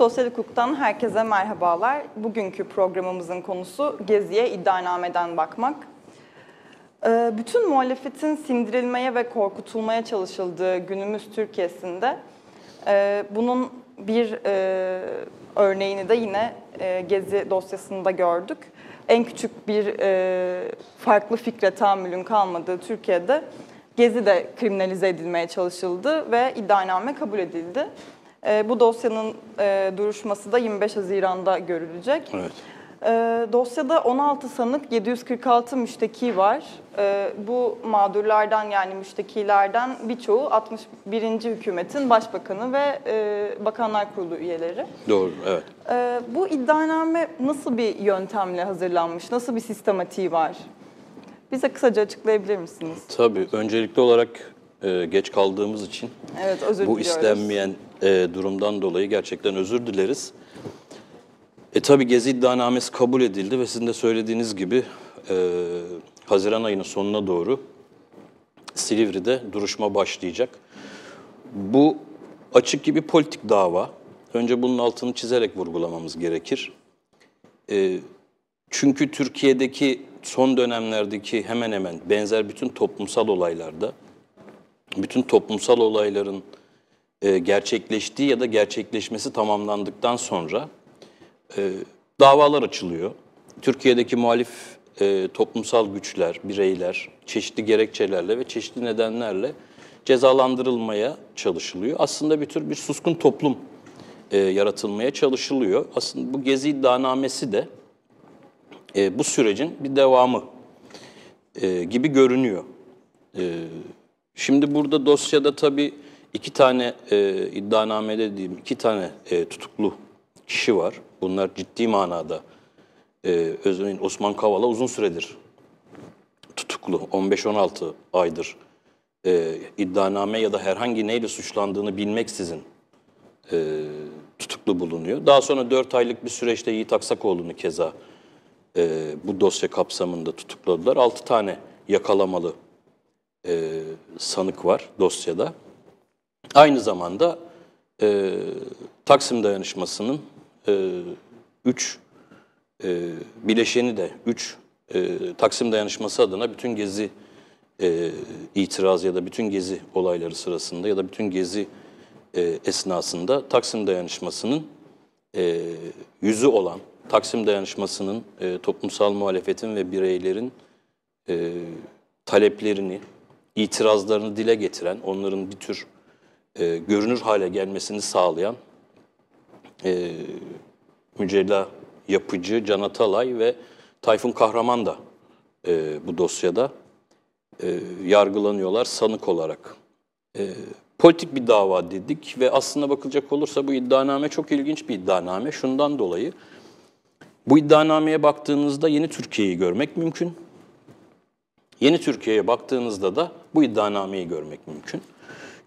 Sosyal hukuktan herkese merhabalar. Bugünkü programımızın konusu Gezi'ye iddianameden bakmak. Ee, bütün muhalefetin sindirilmeye ve korkutulmaya çalışıldığı günümüz Türkiye'sinde e, bunun bir e, örneğini de yine e, Gezi dosyasında gördük. En küçük bir farklı fikre tahammülün kalmadığı Türkiye'de Gezi de kriminalize edilmeye çalışıldı ve iddianame kabul edildi. E, bu dosyanın e, duruşması da 25 Haziran'da görülecek. Evet. E, dosyada 16 sanık, 746 müşteki var. E, bu mağdurlardan yani müştekilerden birçoğu 61. hükümetin başbakanı ve e, Bakanlar Kurulu üyeleri. Doğru, evet. E, bu iddianame nasıl bir yöntemle hazırlanmış, nasıl bir sistematiği var? Bize kısaca açıklayabilir misiniz? Tabii, öncelikli olarak e, geç kaldığımız için evet, özür bu diliyoruz. istenmeyen e, durumdan dolayı gerçekten özür dileriz. E tabi Gezi iddianamesi kabul edildi ve sizin de söylediğiniz gibi e, Haziran ayının sonuna doğru Silivri'de duruşma başlayacak. Bu açık gibi politik dava. Önce bunun altını çizerek vurgulamamız gerekir. E, çünkü Türkiye'deki son dönemlerdeki hemen hemen benzer bütün toplumsal olaylarda, bütün toplumsal olayların e, gerçekleştiği ya da gerçekleşmesi tamamlandıktan sonra e, davalar açılıyor. Türkiye'deki muhalif e, toplumsal güçler, bireyler çeşitli gerekçelerle ve çeşitli nedenlerle cezalandırılmaya çalışılıyor. Aslında bir tür bir suskun toplum e, yaratılmaya çalışılıyor. Aslında bu Gezi iddianamesi de e, bu sürecin bir devamı e, gibi görünüyor. E, şimdi burada dosyada tabii iki tane e, iddianamede diyeyim, iki tane e, tutuklu kişi var. Bunlar ciddi manada e, örneğin Osman Kavala uzun süredir tutuklu, 15-16 aydır e, iddianame ya da herhangi neyle suçlandığını bilmeksizin e, tutuklu bulunuyor. Daha sonra 4 aylık bir süreçte Yiğit Aksakoğlu'nu keza e, bu dosya kapsamında tutukladılar. 6 tane yakalamalı e, sanık var dosyada. Aynı zamanda e, Taksim Dayanışması'nın e, üç e, bileşeni de üç e, Taksim Dayanışması adına bütün gezi e, itiraz ya da bütün gezi olayları sırasında ya da bütün gezi e, esnasında Taksim Dayanışması'nın e, yüzü olan Taksim Dayanışması'nın e, toplumsal muhalefetin ve bireylerin e, taleplerini, itirazlarını dile getiren, onların bir tür e, görünür hale gelmesini sağlayan e, Mücella Yapıcı, Can Atalay ve Tayfun Kahraman da e, bu dosyada e, yargılanıyorlar sanık olarak. E, politik bir dava dedik ve aslında bakılacak olursa bu iddianame çok ilginç bir iddianame. Şundan dolayı bu iddianameye baktığınızda yeni Türkiye'yi görmek mümkün. Yeni Türkiye'ye baktığınızda da bu iddianameyi görmek mümkün.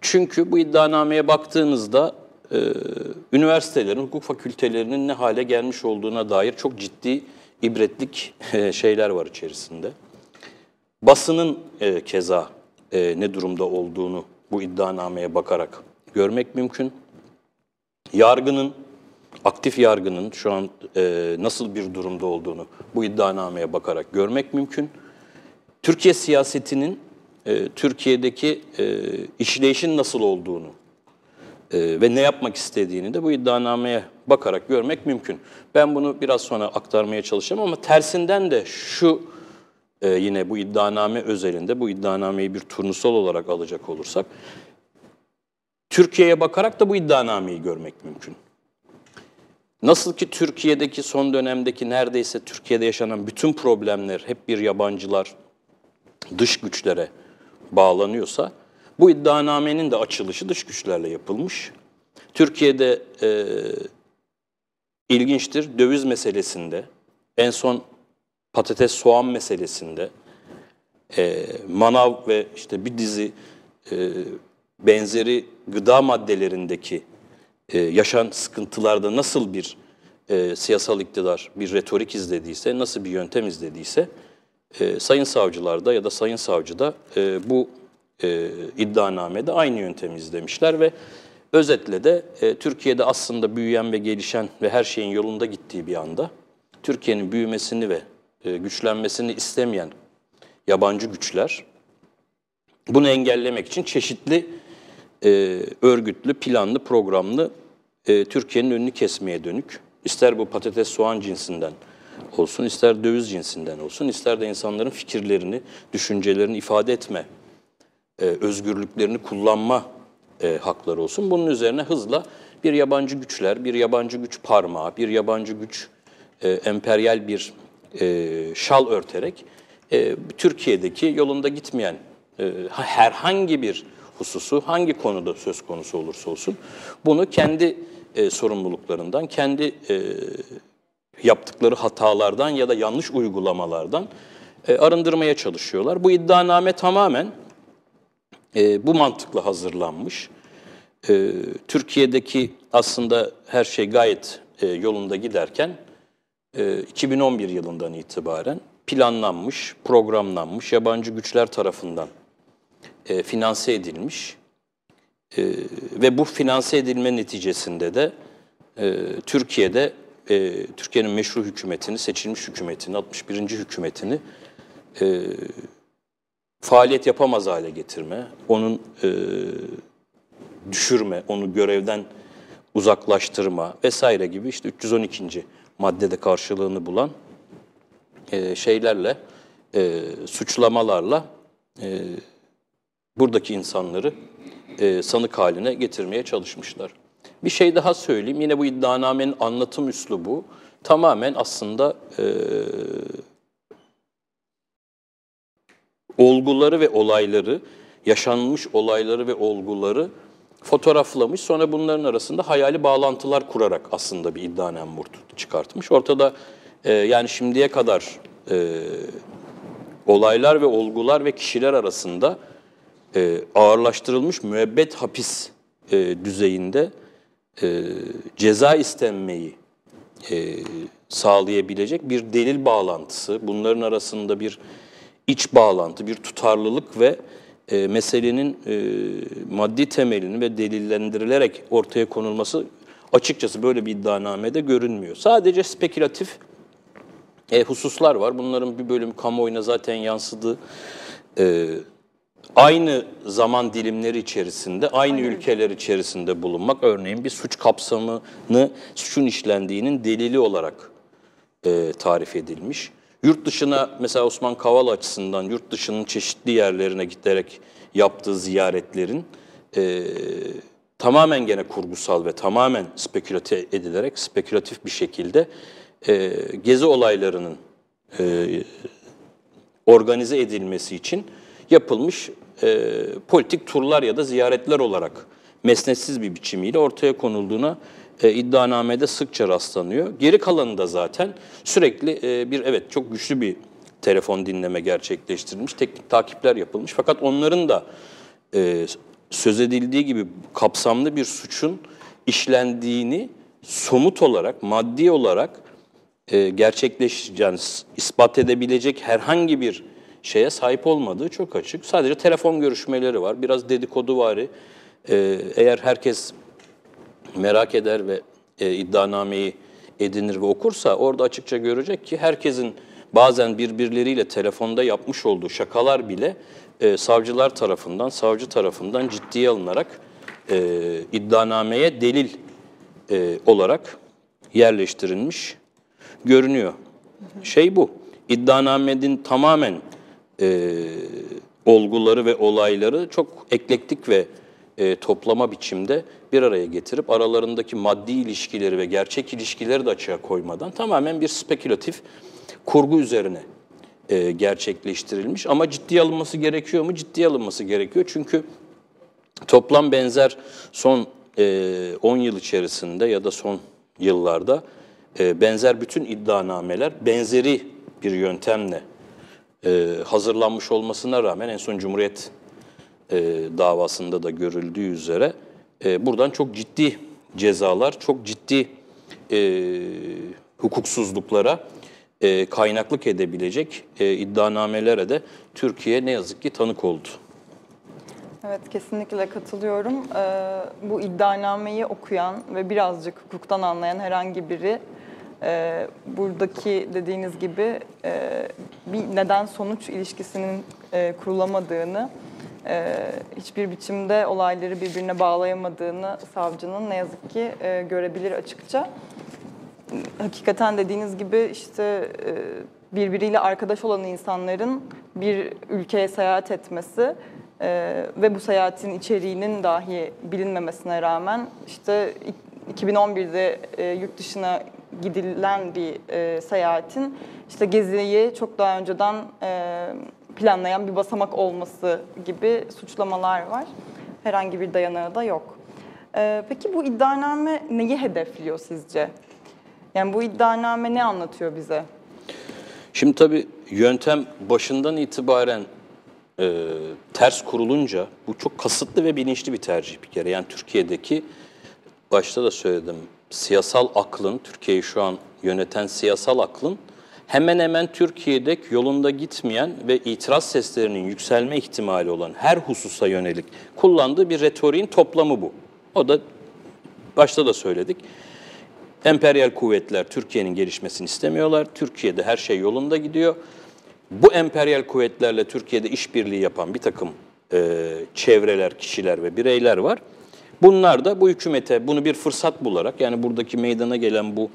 Çünkü bu iddianameye baktığınızda e, üniversitelerin, hukuk fakültelerinin ne hale gelmiş olduğuna dair çok ciddi ibretlik e, şeyler var içerisinde. Basının e, keza e, ne durumda olduğunu bu iddianameye bakarak görmek mümkün. Yargının, aktif yargının şu an e, nasıl bir durumda olduğunu bu iddianameye bakarak görmek mümkün. Türkiye siyasetinin e, Türkiye'deki e, işleyişin nasıl olduğunu e, ve ne yapmak istediğini de bu iddianameye bakarak görmek mümkün. Ben bunu biraz sonra aktarmaya çalışacağım ama tersinden de şu e, yine bu iddianame özelinde, bu iddianameyi bir turnusol olarak alacak olursak, Türkiye'ye bakarak da bu iddianameyi görmek mümkün. Nasıl ki Türkiye'deki son dönemdeki neredeyse Türkiye'de yaşanan bütün problemler hep bir yabancılar, dış güçlere bağlanıyorsa bu iddianamenin de açılışı dış güçlerle yapılmış. Türkiye'de e, ilginçtir döviz meselesinde, en son patates soğan meselesinde, e, manav ve işte bir dizi e, benzeri gıda maddelerindeki e, yaşan sıkıntılarda nasıl bir e, siyasal iktidar bir retorik izlediyse, nasıl bir yöntem izlediyse, e, sayın savcılarda ya da sayın savcıda e, bu e, iddianamede aynı yöntemi izlemişler ve Özetle de e, Türkiye'de aslında büyüyen ve gelişen ve her şeyin yolunda gittiği bir anda Türkiye'nin büyümesini ve e, güçlenmesini istemeyen yabancı güçler bunu engellemek için çeşitli e, örgütlü, planlı, programlı e, Türkiye'nin önünü kesmeye dönük. İster bu patates soğan cinsinden olsun, ister döviz cinsinden olsun, ister de insanların fikirlerini, düşüncelerini ifade etme, e, özgürlüklerini kullanma e, hakları olsun. Bunun üzerine hızla bir yabancı güçler, bir yabancı güç parmağı, bir yabancı güç e, emperyal bir şal örterek Türkiye'deki yolunda gitmeyen herhangi bir hususu hangi konuda söz konusu olursa olsun bunu kendi sorumluluklarından, kendi yaptıkları hatalardan ya da yanlış uygulamalardan e, arındırmaya çalışıyorlar. Bu iddianame tamamen e, bu mantıkla hazırlanmış. E, Türkiye'deki aslında her şey gayet e, yolunda giderken e, 2011 yılından itibaren planlanmış, programlanmış, yabancı güçler tarafından e, finanse edilmiş e, ve bu finanse edilme neticesinde de e, Türkiye'de e, Türkiye'nin meşru hükümetini, seçilmiş hükümetini, 61. hükümetini e, faaliyet yapamaz hale getirme, onun e, düşürme, onu görevden uzaklaştırma vesaire gibi işte 312. maddede karşılığını bulan e, şeylerle, e, suçlamalarla e, buradaki insanları e, sanık haline getirmeye çalışmışlar. Bir şey daha söyleyeyim. Yine bu iddianamenin anlatım üslubu tamamen aslında e, olguları ve olayları, yaşanmış olayları ve olguları fotoğraflamış. Sonra bunların arasında hayali bağlantılar kurarak aslında bir iddianame çıkartmış. Ortada e, yani şimdiye kadar e, olaylar ve olgular ve kişiler arasında e, ağırlaştırılmış müebbet hapis e, düzeyinde e, ceza istenmeyi e, sağlayabilecek bir delil bağlantısı, bunların arasında bir iç bağlantı, bir tutarlılık ve e, meselenin e, maddi temelini ve delillendirilerek ortaya konulması açıkçası böyle bir iddianamede görünmüyor. Sadece spekülatif e, hususlar var. Bunların bir bölümü kamuoyuna zaten yansıdı. E, aynı zaman dilimleri içerisinde, aynı Aynen. ülkeler içerisinde bulunmak, örneğin bir suç kapsamını, suçun işlendiğinin delili olarak e, tarif edilmiş. Yurt dışına mesela Osman Kavala açısından yurt dışının çeşitli yerlerine giderek yaptığı ziyaretlerin e, tamamen gene kurgusal ve tamamen spekülatif edilerek, spekülatif bir şekilde e, gezi olaylarının e, organize edilmesi için yapılmış e, politik turlar ya da ziyaretler olarak mesnetsiz bir biçimiyle ortaya konulduğuna e, iddianamede sıkça rastlanıyor. Geri kalanında zaten sürekli e, bir evet çok güçlü bir telefon dinleme gerçekleştirilmiş, teknik takipler yapılmış. Fakat onların da e, söz edildiği gibi kapsamlı bir suçun işlendiğini somut olarak, maddi olarak e, gerçekleş, yani ispat edebilecek herhangi bir şeye sahip olmadığı çok açık. Sadece telefon görüşmeleri var, biraz dedikodu vari. E, eğer herkes merak eder ve e, iddianameyi edinir ve okursa orada açıkça görecek ki herkesin bazen birbirleriyle telefonda yapmış olduğu şakalar bile e, savcılar tarafından, savcı tarafından ciddiye alınarak e, iddianameye delil e, olarak yerleştirilmiş görünüyor. Şey bu, iddianamenin tamamen e, olguları ve olayları çok eklektik ve e, toplama biçimde bir araya getirip aralarındaki maddi ilişkileri ve gerçek ilişkileri de açığa koymadan tamamen bir spekülatif kurgu üzerine e, gerçekleştirilmiş. Ama ciddiye alınması gerekiyor mu? Ciddiye alınması gerekiyor. Çünkü toplam benzer son e, 10 yıl içerisinde ya da son yıllarda e, benzer bütün iddianameler benzeri bir yöntemle e, hazırlanmış olmasına rağmen en son Cumhuriyet e, davasında da görüldüğü üzere e, buradan çok ciddi cezalar, çok ciddi e, hukuksuzluklara e, kaynaklık edebilecek e, iddianamelere de Türkiye ne yazık ki tanık oldu. Evet kesinlikle katılıyorum. Ee, bu iddianameyi okuyan ve birazcık hukuktan anlayan herhangi biri e, buradaki dediğiniz gibi e, bir neden sonuç ilişkisinin e, kurulamadığını, e, hiçbir biçimde olayları birbirine bağlayamadığını savcının ne yazık ki e, görebilir açıkça. Hakikaten dediğiniz gibi işte e, birbiriyle arkadaş olan insanların bir ülkeye seyahat etmesi ee, ve bu seyahatin içeriğinin dahi bilinmemesine rağmen işte ik- 2011'de e, yurt dışına gidilen bir e, seyahatin işte geziyi çok daha önceden e, planlayan bir basamak olması gibi suçlamalar var. Herhangi bir dayanağı da yok. Ee, peki bu iddianame neyi hedefliyor sizce? Yani bu iddianame ne anlatıyor bize? Şimdi tabii yöntem başından itibaren e, ters kurulunca bu çok kasıtlı ve bilinçli bir tercih bir kere. Yani Türkiye'deki başta da söyledim siyasal aklın, Türkiye'yi şu an yöneten siyasal aklın hemen hemen Türkiye'de yolunda gitmeyen ve itiraz seslerinin yükselme ihtimali olan her hususa yönelik kullandığı bir retoriğin toplamı bu. O da başta da söyledik. Emperyal kuvvetler Türkiye'nin gelişmesini istemiyorlar. Türkiye'de her şey yolunda gidiyor. Bu emperyal kuvvetlerle Türkiye'de işbirliği yapan bir takım e, çevreler, kişiler ve bireyler var. Bunlar da bu hükümete bunu bir fırsat bularak yani buradaki meydana gelen bu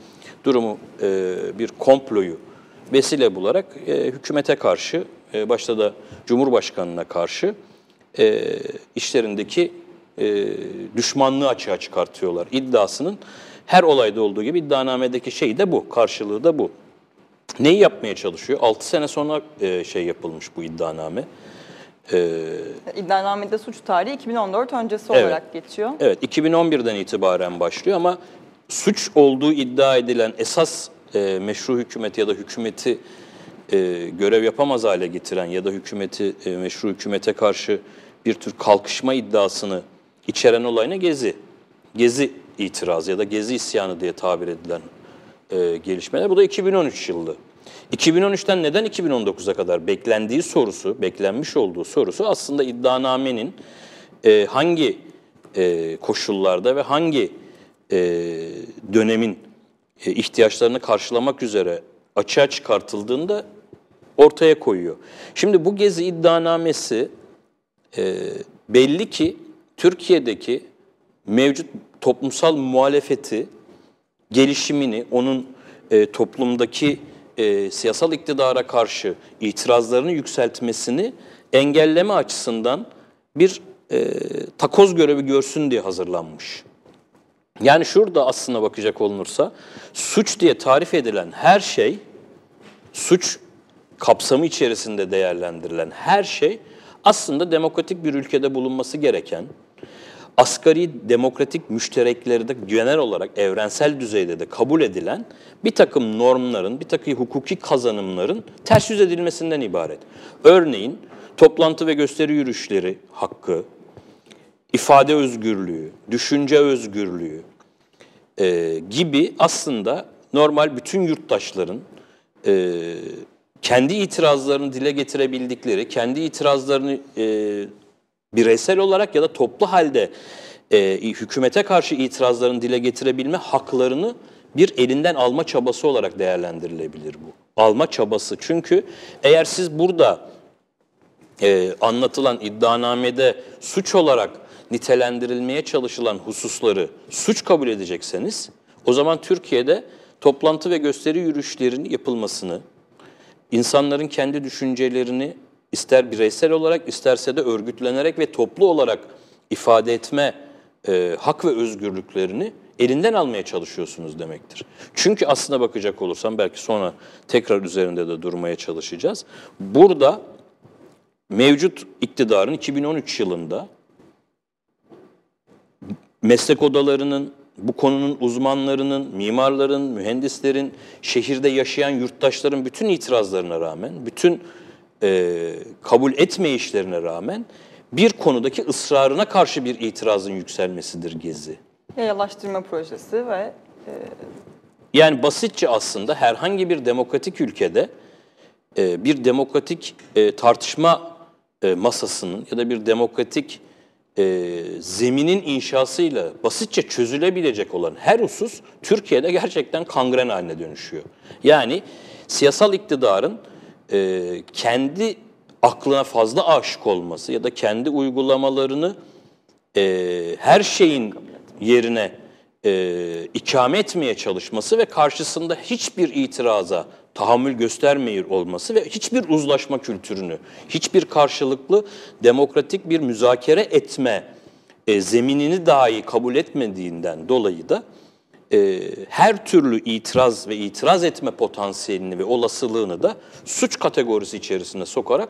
durumu e, bir komployu vesile bularak e, hükümete karşı e, başta da Cumhurbaşkanı'na karşı e, işlerindeki e, düşmanlığı açığa çıkartıyorlar. İddiasının her olayda olduğu gibi iddianamedeki şey de bu, karşılığı da bu. Neyi yapmaya çalışıyor? 6 sene sonra e, şey yapılmış bu iddianame. E, İddianamede suç tarihi 2014 öncesi Evet. olarak geçiyor. evet 2011'den itibaren başlıyor ama suç olduğu iddia edilen esas e, meşru hükümet ya da hükümeti e, görev yapamaz hale getiren ya da hükümeti e, meşru hükümete karşı bir tür kalkışma iddiasını içeren olay ne? Gezi. Gezi itirazı ya da Gezi isyanı diye tabir edilen e, gelişmeler. Bu da 2013 yılı. 2013'ten neden 2019'a kadar beklendiği sorusu, beklenmiş olduğu sorusu aslında iddianamenin e, hangi e, koşullarda ve hangi e, dönemin e, ihtiyaçlarını karşılamak üzere açığa çıkartıldığında ortaya koyuyor. Şimdi bu gezi iddianamesi e, belli ki Türkiye'deki mevcut toplumsal muhalefeti, gelişimini, onun e, toplumdaki e, siyasal iktidara karşı itirazlarını yükseltmesini engelleme açısından bir e, takoz görevi görsün diye hazırlanmış. Yani şurada aslına bakacak olunursa suç diye tarif edilen her şey, suç kapsamı içerisinde değerlendirilen her şey aslında demokratik bir ülkede bulunması gereken, asgari demokratik müşterekleri de genel olarak evrensel düzeyde de kabul edilen bir takım normların, bir takım hukuki kazanımların ters yüz edilmesinden ibaret. Örneğin toplantı ve gösteri yürüyüşleri hakkı, ifade özgürlüğü, düşünce özgürlüğü e, gibi aslında normal bütün yurttaşların e, kendi itirazlarını dile getirebildikleri, kendi itirazlarını e, bireysel olarak ya da toplu halde e, hükümete karşı itirazlarını dile getirebilme haklarını bir elinden alma çabası olarak değerlendirilebilir bu. Alma çabası çünkü eğer siz burada e, anlatılan iddianamede suç olarak nitelendirilmeye çalışılan hususları suç kabul edecekseniz o zaman Türkiye'de toplantı ve gösteri yürüyüşlerinin yapılmasını, insanların kendi düşüncelerini ister bireysel olarak isterse de örgütlenerek ve toplu olarak ifade etme e, hak ve özgürlüklerini elinden almaya çalışıyorsunuz demektir. Çünkü aslına bakacak olursam belki sonra tekrar üzerinde de durmaya çalışacağız. Burada mevcut iktidarın 2013 yılında meslek odalarının, bu konunun uzmanlarının, mimarların, mühendislerin, şehirde yaşayan yurttaşların bütün itirazlarına rağmen, bütün e, kabul etmeyişlerine rağmen bir konudaki ısrarına karşı bir itirazın yükselmesidir Gezi. Yayalaştırma projesi ve Yani basitçe aslında herhangi bir demokratik ülkede e, bir demokratik e, tartışma e, masasının ya da bir demokratik e, zeminin inşasıyla basitçe çözülebilecek olan her husus Türkiye'de gerçekten kangren haline dönüşüyor. Yani siyasal iktidarın e, kendi aklına fazla aşık olması ya da kendi uygulamalarını e, her şeyin yerine e, ikame etmeye çalışması ve karşısında hiçbir itiraza tahammül göstermeyi olması ve hiçbir uzlaşma kültürünü, hiçbir karşılıklı demokratik bir müzakere etme e, zeminini dahi kabul etmediğinden dolayı da e, her türlü itiraz ve itiraz etme potansiyelini ve olasılığını da suç kategorisi içerisine sokarak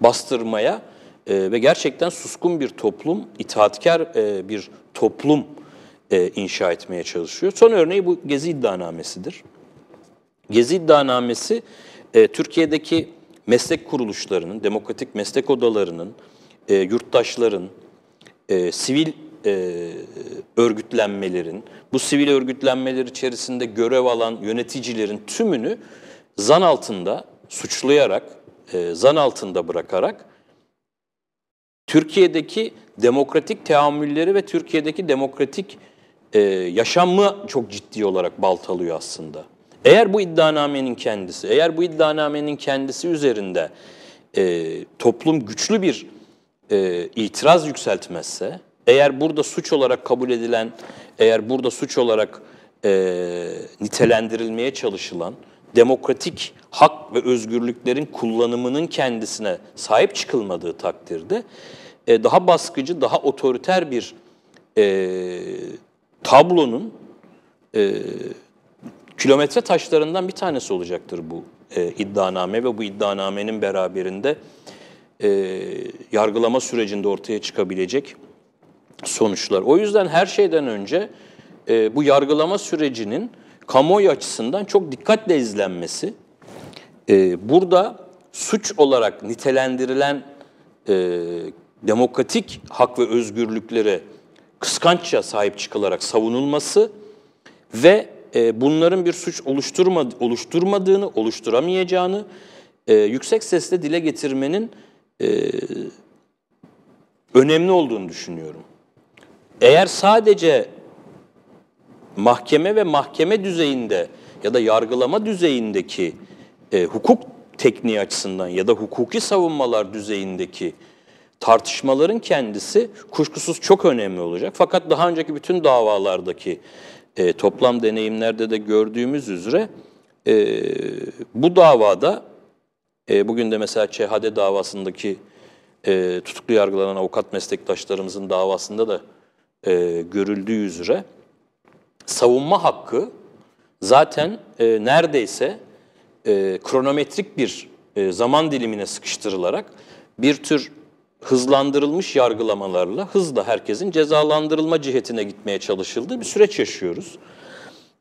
bastırmaya e, ve gerçekten suskun bir toplum, itaatkar e, bir toplum e, inşa etmeye çalışıyor. Son örneği bu Gezi iddianamesidir. Gezi iddianamesi e, Türkiye'deki meslek kuruluşlarının, demokratik meslek odalarının, e, yurttaşların, e, sivil e, örgütlenmelerin, bu sivil örgütlenmeler içerisinde görev alan yöneticilerin tümünü zan altında suçlayarak, e, zan altında bırakarak Türkiye'deki demokratik teamülleri ve Türkiye'deki demokratik e, yaşamı çok ciddi olarak baltalıyor aslında. Eğer bu iddianamenin kendisi, eğer bu iddianamenin kendisi üzerinde e, toplum güçlü bir e, itiraz yükseltmezse, eğer burada suç olarak kabul edilen, eğer burada suç olarak e, nitelendirilmeye çalışılan demokratik hak ve özgürlüklerin kullanımının kendisine sahip çıkılmadığı takdirde e, daha baskıcı, daha otoriter bir e, tablonun e, kilometre taşlarından bir tanesi olacaktır bu e, iddianame ve bu iddianamenin beraberinde e, yargılama sürecinde ortaya çıkabilecek sonuçlar. O yüzden her şeyden önce e, bu yargılama sürecinin kamuoyu açısından çok dikkatle izlenmesi, e, burada suç olarak nitelendirilen e, demokratik hak ve özgürlüklere kıskançça sahip çıkılarak savunulması ve e, bunların bir suç oluşturmadı, oluşturmadığını, oluşturamayacağını e, yüksek sesle dile getirmenin e, önemli olduğunu düşünüyorum. Eğer sadece mahkeme ve mahkeme düzeyinde ya da yargılama düzeyindeki e, hukuk tekniği açısından ya da hukuki savunmalar düzeyindeki tartışmaların kendisi kuşkusuz çok önemli olacak. Fakat daha önceki bütün davalardaki e, toplam deneyimlerde de gördüğümüz üzere e, bu davada e, bugün de mesela ÇHD davasındaki e, tutuklu yargılanan avukat meslektaşlarımızın davasında da e, görüldüğü üzere savunma hakkı zaten e, neredeyse e, kronometrik bir e, zaman dilimine sıkıştırılarak bir tür hızlandırılmış yargılamalarla hızla herkesin cezalandırılma cihetine gitmeye çalışıldığı bir süreç yaşıyoruz.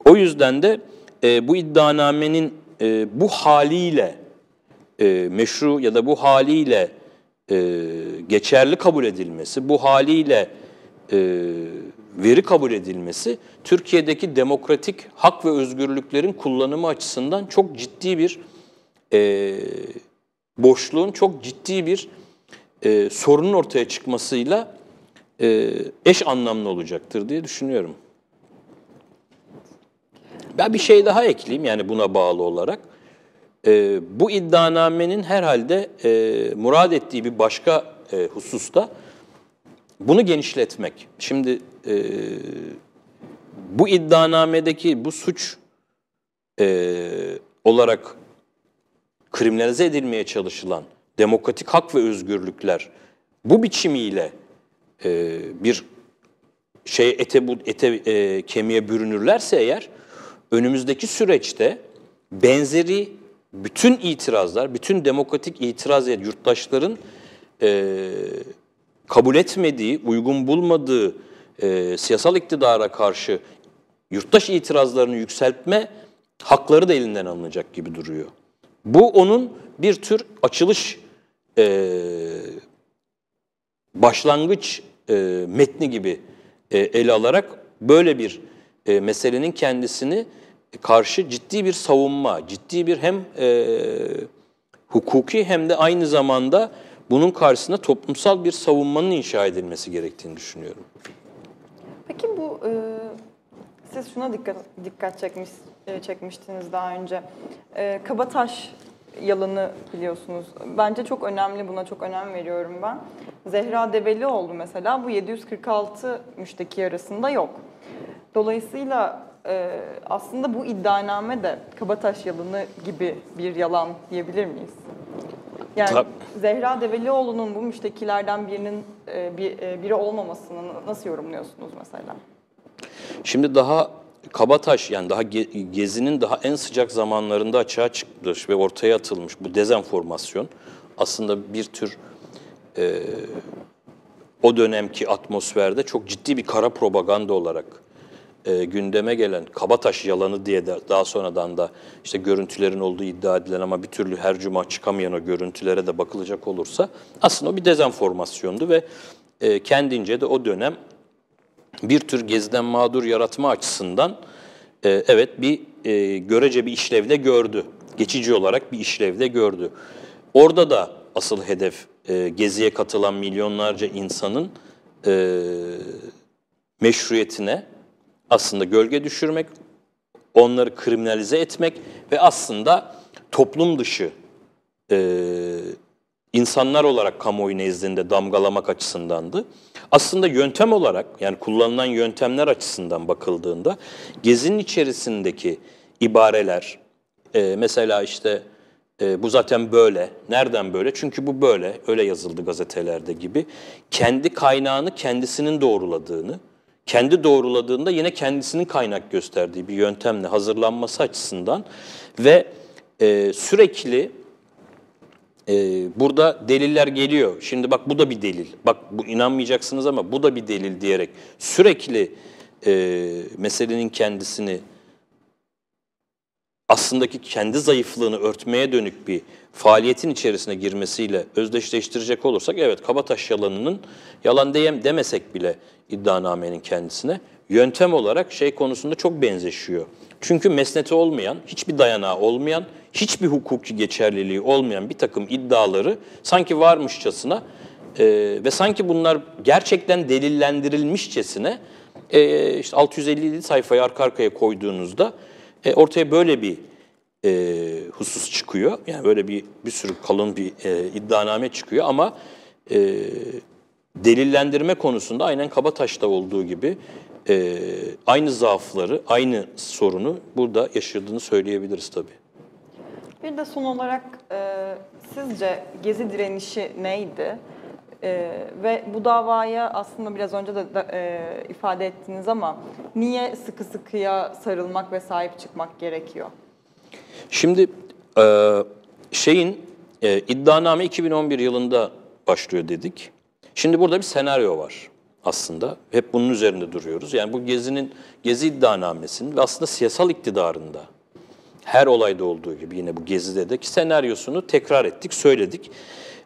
O yüzden de e, bu iddianamenin e, bu haliyle e, meşru ya da bu haliyle e, geçerli kabul edilmesi, bu haliyle e, veri kabul edilmesi Türkiye'deki demokratik hak ve özgürlüklerin kullanımı açısından çok ciddi bir e, boşluğun, çok ciddi bir e, sorunun ortaya çıkmasıyla e, eş anlamlı olacaktır diye düşünüyorum. Ben bir şey daha ekleyeyim yani buna bağlı olarak. E, bu iddianamenin herhalde e, murad ettiği bir başka e, hususta bunu genişletmek. Şimdi e, bu iddianamedeki bu suç e, olarak kriminalize edilmeye çalışılan demokratik hak ve özgürlükler bu biçimiyle e, bir şey ete bu ete e, kemiğe bürünürlerse eğer önümüzdeki süreçte benzeri bütün itirazlar, bütün demokratik itiraz yurttaşların e, kabul etmediği, uygun bulmadığı e, siyasal iktidara karşı yurttaş itirazlarını yükseltme hakları da elinden alınacak gibi duruyor. Bu onun bir tür açılış e, başlangıç e, metni gibi e, ele alarak böyle bir e, meselenin kendisini karşı ciddi bir savunma, ciddi bir hem e, hukuki hem de aynı zamanda bunun karşısında toplumsal bir savunmanın inşa edilmesi gerektiğini düşünüyorum. Peki bu e, siz şuna dikkat dikkat çekmiş e, çekmiştiniz daha önce. E, Kabataş yalanı biliyorsunuz. Bence çok önemli. Buna çok önem veriyorum ben. Zehra Develioğlu mesela bu 746 müşteki arasında yok. Dolayısıyla e, aslında bu iddianame de Kabataş yalanı gibi bir yalan diyebilir miyiz? Yani Tab- Zehra Develioğlu'nun bu müştekilerden birinin e, e, biri olmamasını nasıl yorumluyorsunuz mesela? Şimdi daha Kabataş yani daha Ge- Gezi'nin daha en sıcak zamanlarında açığa çıkmış ve ortaya atılmış bu dezenformasyon aslında bir tür e, o dönemki atmosferde çok ciddi bir kara propaganda olarak e, gündeme gelen Kabataş yalanı diye de daha sonradan da işte görüntülerin olduğu iddia edilen ama bir türlü her cuma çıkamayan o görüntülere de bakılacak olursa aslında o bir dezenformasyondu ve e, kendince de o dönem bir tür geziden mağdur yaratma açısından e, evet bir e, görece bir işlevde gördü. Geçici olarak bir işlevde gördü. Orada da asıl hedef e, geziye katılan milyonlarca insanın e, meşruiyetine aslında gölge düşürmek, onları kriminalize etmek ve aslında toplum dışı e, insanlar olarak kamuoyu nezdinde damgalamak açısındandı. Aslında yöntem olarak yani kullanılan yöntemler açısından bakıldığında gezinin içerisindeki ibareler e, mesela işte e, bu zaten böyle. Nereden böyle? Çünkü bu böyle. Öyle yazıldı gazetelerde gibi. Kendi kaynağını kendisinin doğruladığını, kendi doğruladığında yine kendisinin kaynak gösterdiği bir yöntemle hazırlanması açısından ve e, sürekli e, burada deliller geliyor. Şimdi bak bu da bir delil. Bak bu inanmayacaksınız ama bu da bir delil diyerek sürekli e, meselenin kendisini aslındaki kendi zayıflığını örtmeye dönük bir faaliyetin içerisine girmesiyle özdeşleştirecek olursak evet Kabataş yalanının yalan diyem demesek bile iddianamenin kendisine yöntem olarak şey konusunda çok benzeşiyor. Çünkü mesneti olmayan, hiçbir dayanağı olmayan, hiçbir hukuki geçerliliği olmayan bir takım iddiaları sanki varmışçasına e, ve sanki bunlar gerçekten delillendirilmişçesine e, işte 657 sayfayı arka arkaya koyduğunuzda e, ortaya böyle bir e, husus çıkıyor. Yani böyle bir bir sürü kalın bir e, iddianame çıkıyor ama e, delillendirme konusunda aynen Kabataş'ta olduğu gibi e, aynı zaafları, aynı sorunu burada yaşadığını söyleyebiliriz tabii. Bir de son olarak e, sizce Gezi direnişi neydi? E, ve bu davaya aslında biraz önce de, de e, ifade ettiniz ama niye sıkı sıkıya sarılmak ve sahip çıkmak gerekiyor? Şimdi e, şeyin e, iddianame 2011 yılında başlıyor dedik. Şimdi burada bir senaryo var aslında. Hep bunun üzerinde duruyoruz. Yani bu Gezi'nin Gezi iddianamesinin ve aslında siyasal iktidarında her olayda olduğu gibi yine bu Gezi'de de ki senaryosunu tekrar ettik, söyledik.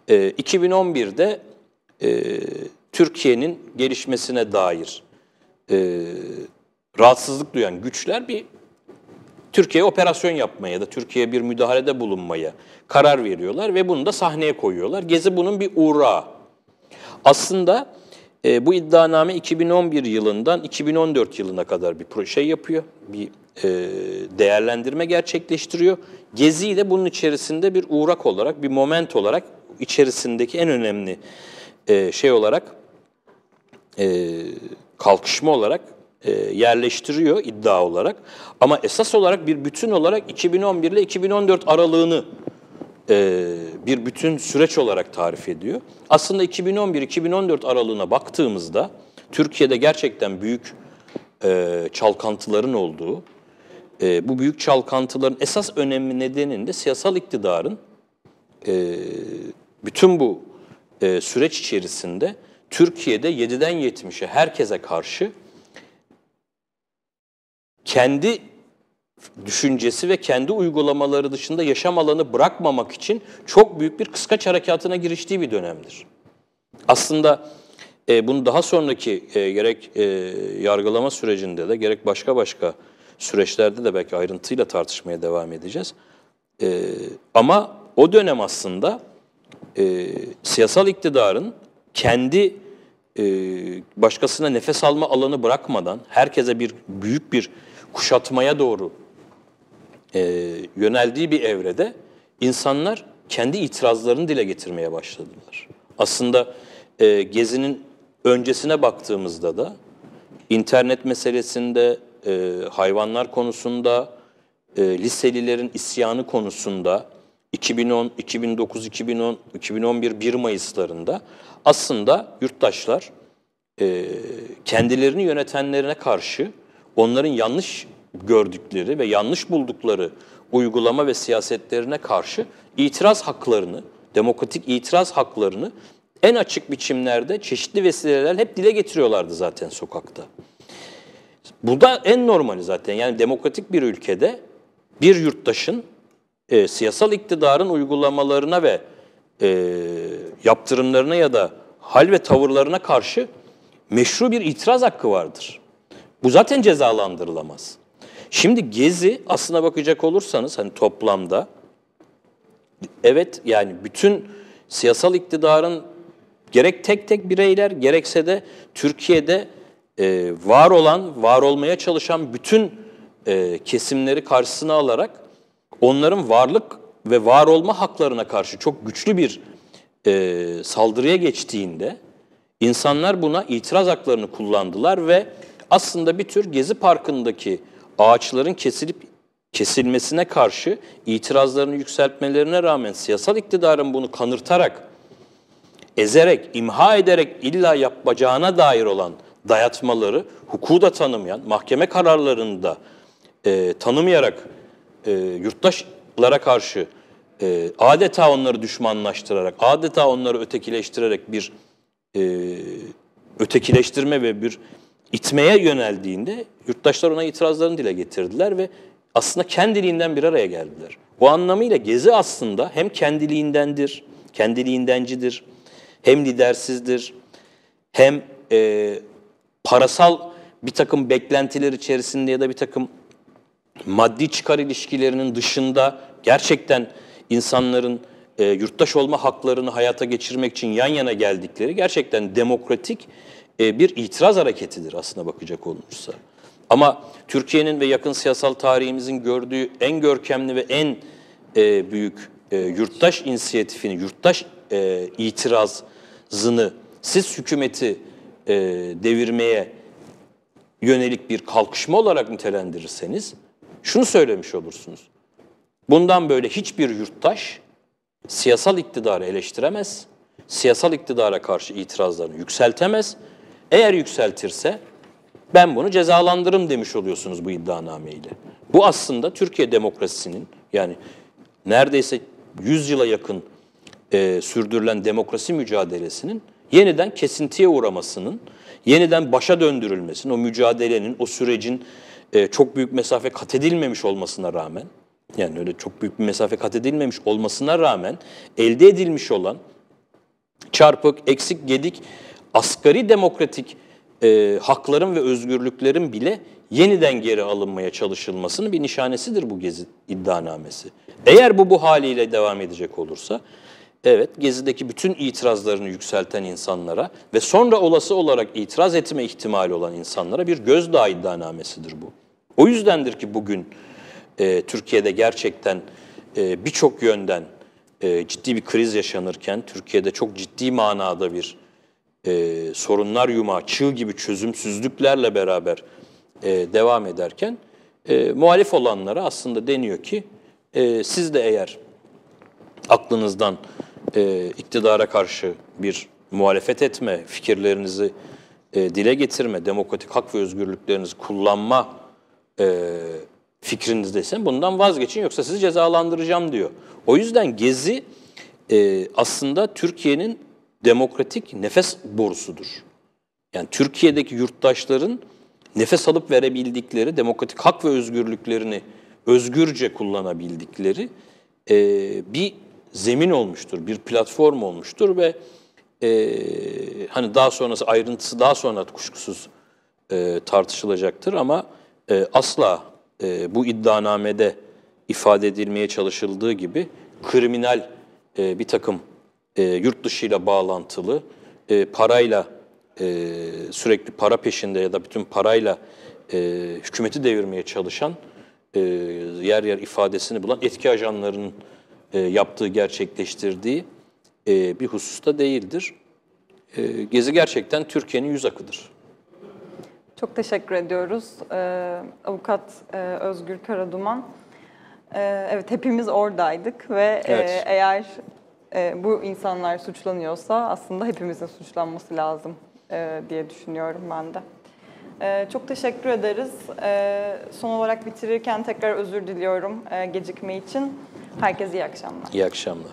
E, 2011'de e, Türkiye'nin gelişmesine dair e, rahatsızlık duyan güçler bir Türkiye'ye operasyon yapmaya ya da Türkiye'ye bir müdahalede bulunmaya karar veriyorlar ve bunu da sahneye koyuyorlar. Gezi bunun bir uğrağı. Aslında e, bu iddianame 2011 yılından 2014 yılına kadar bir şey yapıyor, bir e, değerlendirme gerçekleştiriyor. Gezi'yi de bunun içerisinde bir uğrak olarak, bir moment olarak içerisindeki en önemli e, şey olarak, e, kalkışma olarak e, yerleştiriyor iddia olarak. Ama esas olarak bir bütün olarak 2011 ile 2014 aralığını e, bir bütün süreç olarak tarif ediyor. Aslında 2011-2014 aralığına baktığımızda Türkiye'de gerçekten büyük e, çalkantıların olduğu, e, bu büyük çalkantıların esas önemli nedeninde siyasal iktidarın e, bütün bu e, süreç içerisinde Türkiye'de 7'den 70'e herkese karşı kendi düşüncesi ve kendi uygulamaları dışında yaşam alanı bırakmamak için çok büyük bir kıskaç harekatına giriştiği bir dönemdir. Aslında e, bunu daha sonraki e, gerek e, yargılama sürecinde de gerek başka başka süreçlerde de belki ayrıntıyla tartışmaya devam edeceğiz. E, ama o dönem aslında e, siyasal iktidarın kendi e, başkasına nefes alma alanı bırakmadan herkese bir büyük bir kuşatmaya doğru e, yöneldiği bir evrede insanlar kendi itirazlarını dile getirmeye başladılar. Aslında e, Gezi'nin öncesine baktığımızda da internet meselesinde, e, hayvanlar konusunda, e, liselilerin isyanı konusunda 2010, 2009, 2010, 2011 1 Mayıslarında aslında yurttaşlar e, kendilerini yönetenlerine karşı onların yanlış gördükleri ve yanlış buldukları uygulama ve siyasetlerine karşı itiraz haklarını, demokratik itiraz haklarını en açık biçimlerde çeşitli vesilelerle hep dile getiriyorlardı zaten sokakta. Bu da en normali zaten. Yani demokratik bir ülkede bir yurttaşın e, siyasal iktidarın uygulamalarına ve e, yaptırımlarına ya da hal ve tavırlarına karşı meşru bir itiraz hakkı vardır. Bu zaten cezalandırılamaz. Şimdi Gezi aslına bakacak olursanız hani toplamda evet yani bütün siyasal iktidarın gerek tek tek bireyler gerekse de Türkiye'de e, var olan, var olmaya çalışan bütün e, kesimleri karşısına alarak onların varlık ve var olma haklarına karşı çok güçlü bir e, saldırıya geçtiğinde insanlar buna itiraz haklarını kullandılar ve aslında bir tür Gezi Parkı'ndaki ağaçların kesilip kesilmesine karşı itirazlarını yükseltmelerine rağmen siyasal iktidarın bunu kanırtarak, ezerek, imha ederek illa yapacağına dair olan dayatmaları hukuku da tanımayan, mahkeme kararlarını da e, tanımayarak e, yurttaşlara karşı e, adeta onları düşmanlaştırarak, adeta onları ötekileştirerek bir e, ötekileştirme ve bir itmeye yöneldiğinde yurttaşlar ona itirazlarını dile getirdiler ve aslında kendiliğinden bir araya geldiler. O anlamıyla Gezi aslında hem kendiliğindendir, kendiliğindencidir, hem lidersizdir, hem e, parasal bir takım beklentiler içerisinde ya da bir takım maddi çıkar ilişkilerinin dışında gerçekten insanların e, yurttaş olma haklarını hayata geçirmek için yan yana geldikleri gerçekten demokratik e, bir itiraz hareketidir aslına bakacak olunursa. Ama Türkiye'nin ve yakın siyasal tarihimizin gördüğü en görkemli ve en e, büyük e, yurttaş inisiyatifini, yurttaş e, itirazını siz hükümeti e, devirmeye yönelik bir kalkışma olarak nitelendirirseniz şunu söylemiş olursunuz. Bundan böyle hiçbir yurttaş siyasal iktidarı eleştiremez, siyasal iktidara karşı itirazlarını yükseltemez. Eğer yükseltirse ben bunu cezalandırırım demiş oluyorsunuz bu iddianameyle. Bu aslında Türkiye demokrasisinin yani neredeyse 100 yıla yakın e, sürdürülen demokrasi mücadelesinin yeniden kesintiye uğramasının, yeniden başa döndürülmesinin, o mücadelenin, o sürecin e, çok büyük mesafe kat edilmemiş olmasına rağmen, yani öyle çok büyük bir mesafe kat edilmemiş olmasına rağmen elde edilmiş olan çarpık, eksik, gedik, asgari demokratik e, hakların ve özgürlüklerin bile yeniden geri alınmaya çalışılmasının bir nişanesidir bu Gezi iddianamesi. Eğer bu bu haliyle devam edecek olursa, evet Gezi'deki bütün itirazlarını yükselten insanlara ve sonra olası olarak itiraz etme ihtimali olan insanlara bir gözdağı iddianamesidir bu. O yüzdendir ki bugün e, Türkiye'de gerçekten e, birçok yönden e, ciddi bir kriz yaşanırken, Türkiye'de çok ciddi manada bir e, sorunlar yumağı, çığ gibi çözümsüzlüklerle beraber e, devam ederken, e, muhalif olanlara aslında deniyor ki, e, siz de eğer aklınızdan e, iktidara karşı bir muhalefet etme, fikirlerinizi e, dile getirme, demokratik hak ve özgürlüklerinizi kullanma e, fikrinizdeysen bundan vazgeçin yoksa sizi cezalandıracağım diyor. O yüzden Gezi e, aslında Türkiye'nin demokratik nefes borusudur. Yani Türkiye'deki yurttaşların nefes alıp verebildikleri, demokratik hak ve özgürlüklerini özgürce kullanabildikleri e, bir zemin olmuştur, bir platform olmuştur ve e, hani daha sonrası ayrıntısı daha sonra kuşkusuz e, tartışılacaktır ama e, asla e, bu iddianamede ifade edilmeye çalışıldığı gibi kriminal e, bir takım e, yurt dışıyla bağlantılı, e, parayla e, sürekli para peşinde ya da bütün parayla e, hükümeti devirmeye çalışan e, yer yer ifadesini bulan etki ajanlarının e, yaptığı, gerçekleştirdiği e, bir hususta değildir. E, Gezi gerçekten Türkiye'nin yüz akıdır. Çok teşekkür ediyoruz. Avukat e, Özgür Karaduman. Ee, evet hepimiz oradaydık ve e, Evet. eğer e, bu insanlar suçlanıyorsa aslında hepimizin suçlanması lazım e, diye düşünüyorum ben de. Çok teşekkür ederiz. Son olarak bitirirken tekrar özür diliyorum e, gecikme için. Herkese iyi akşamlar. İyi akşamlar.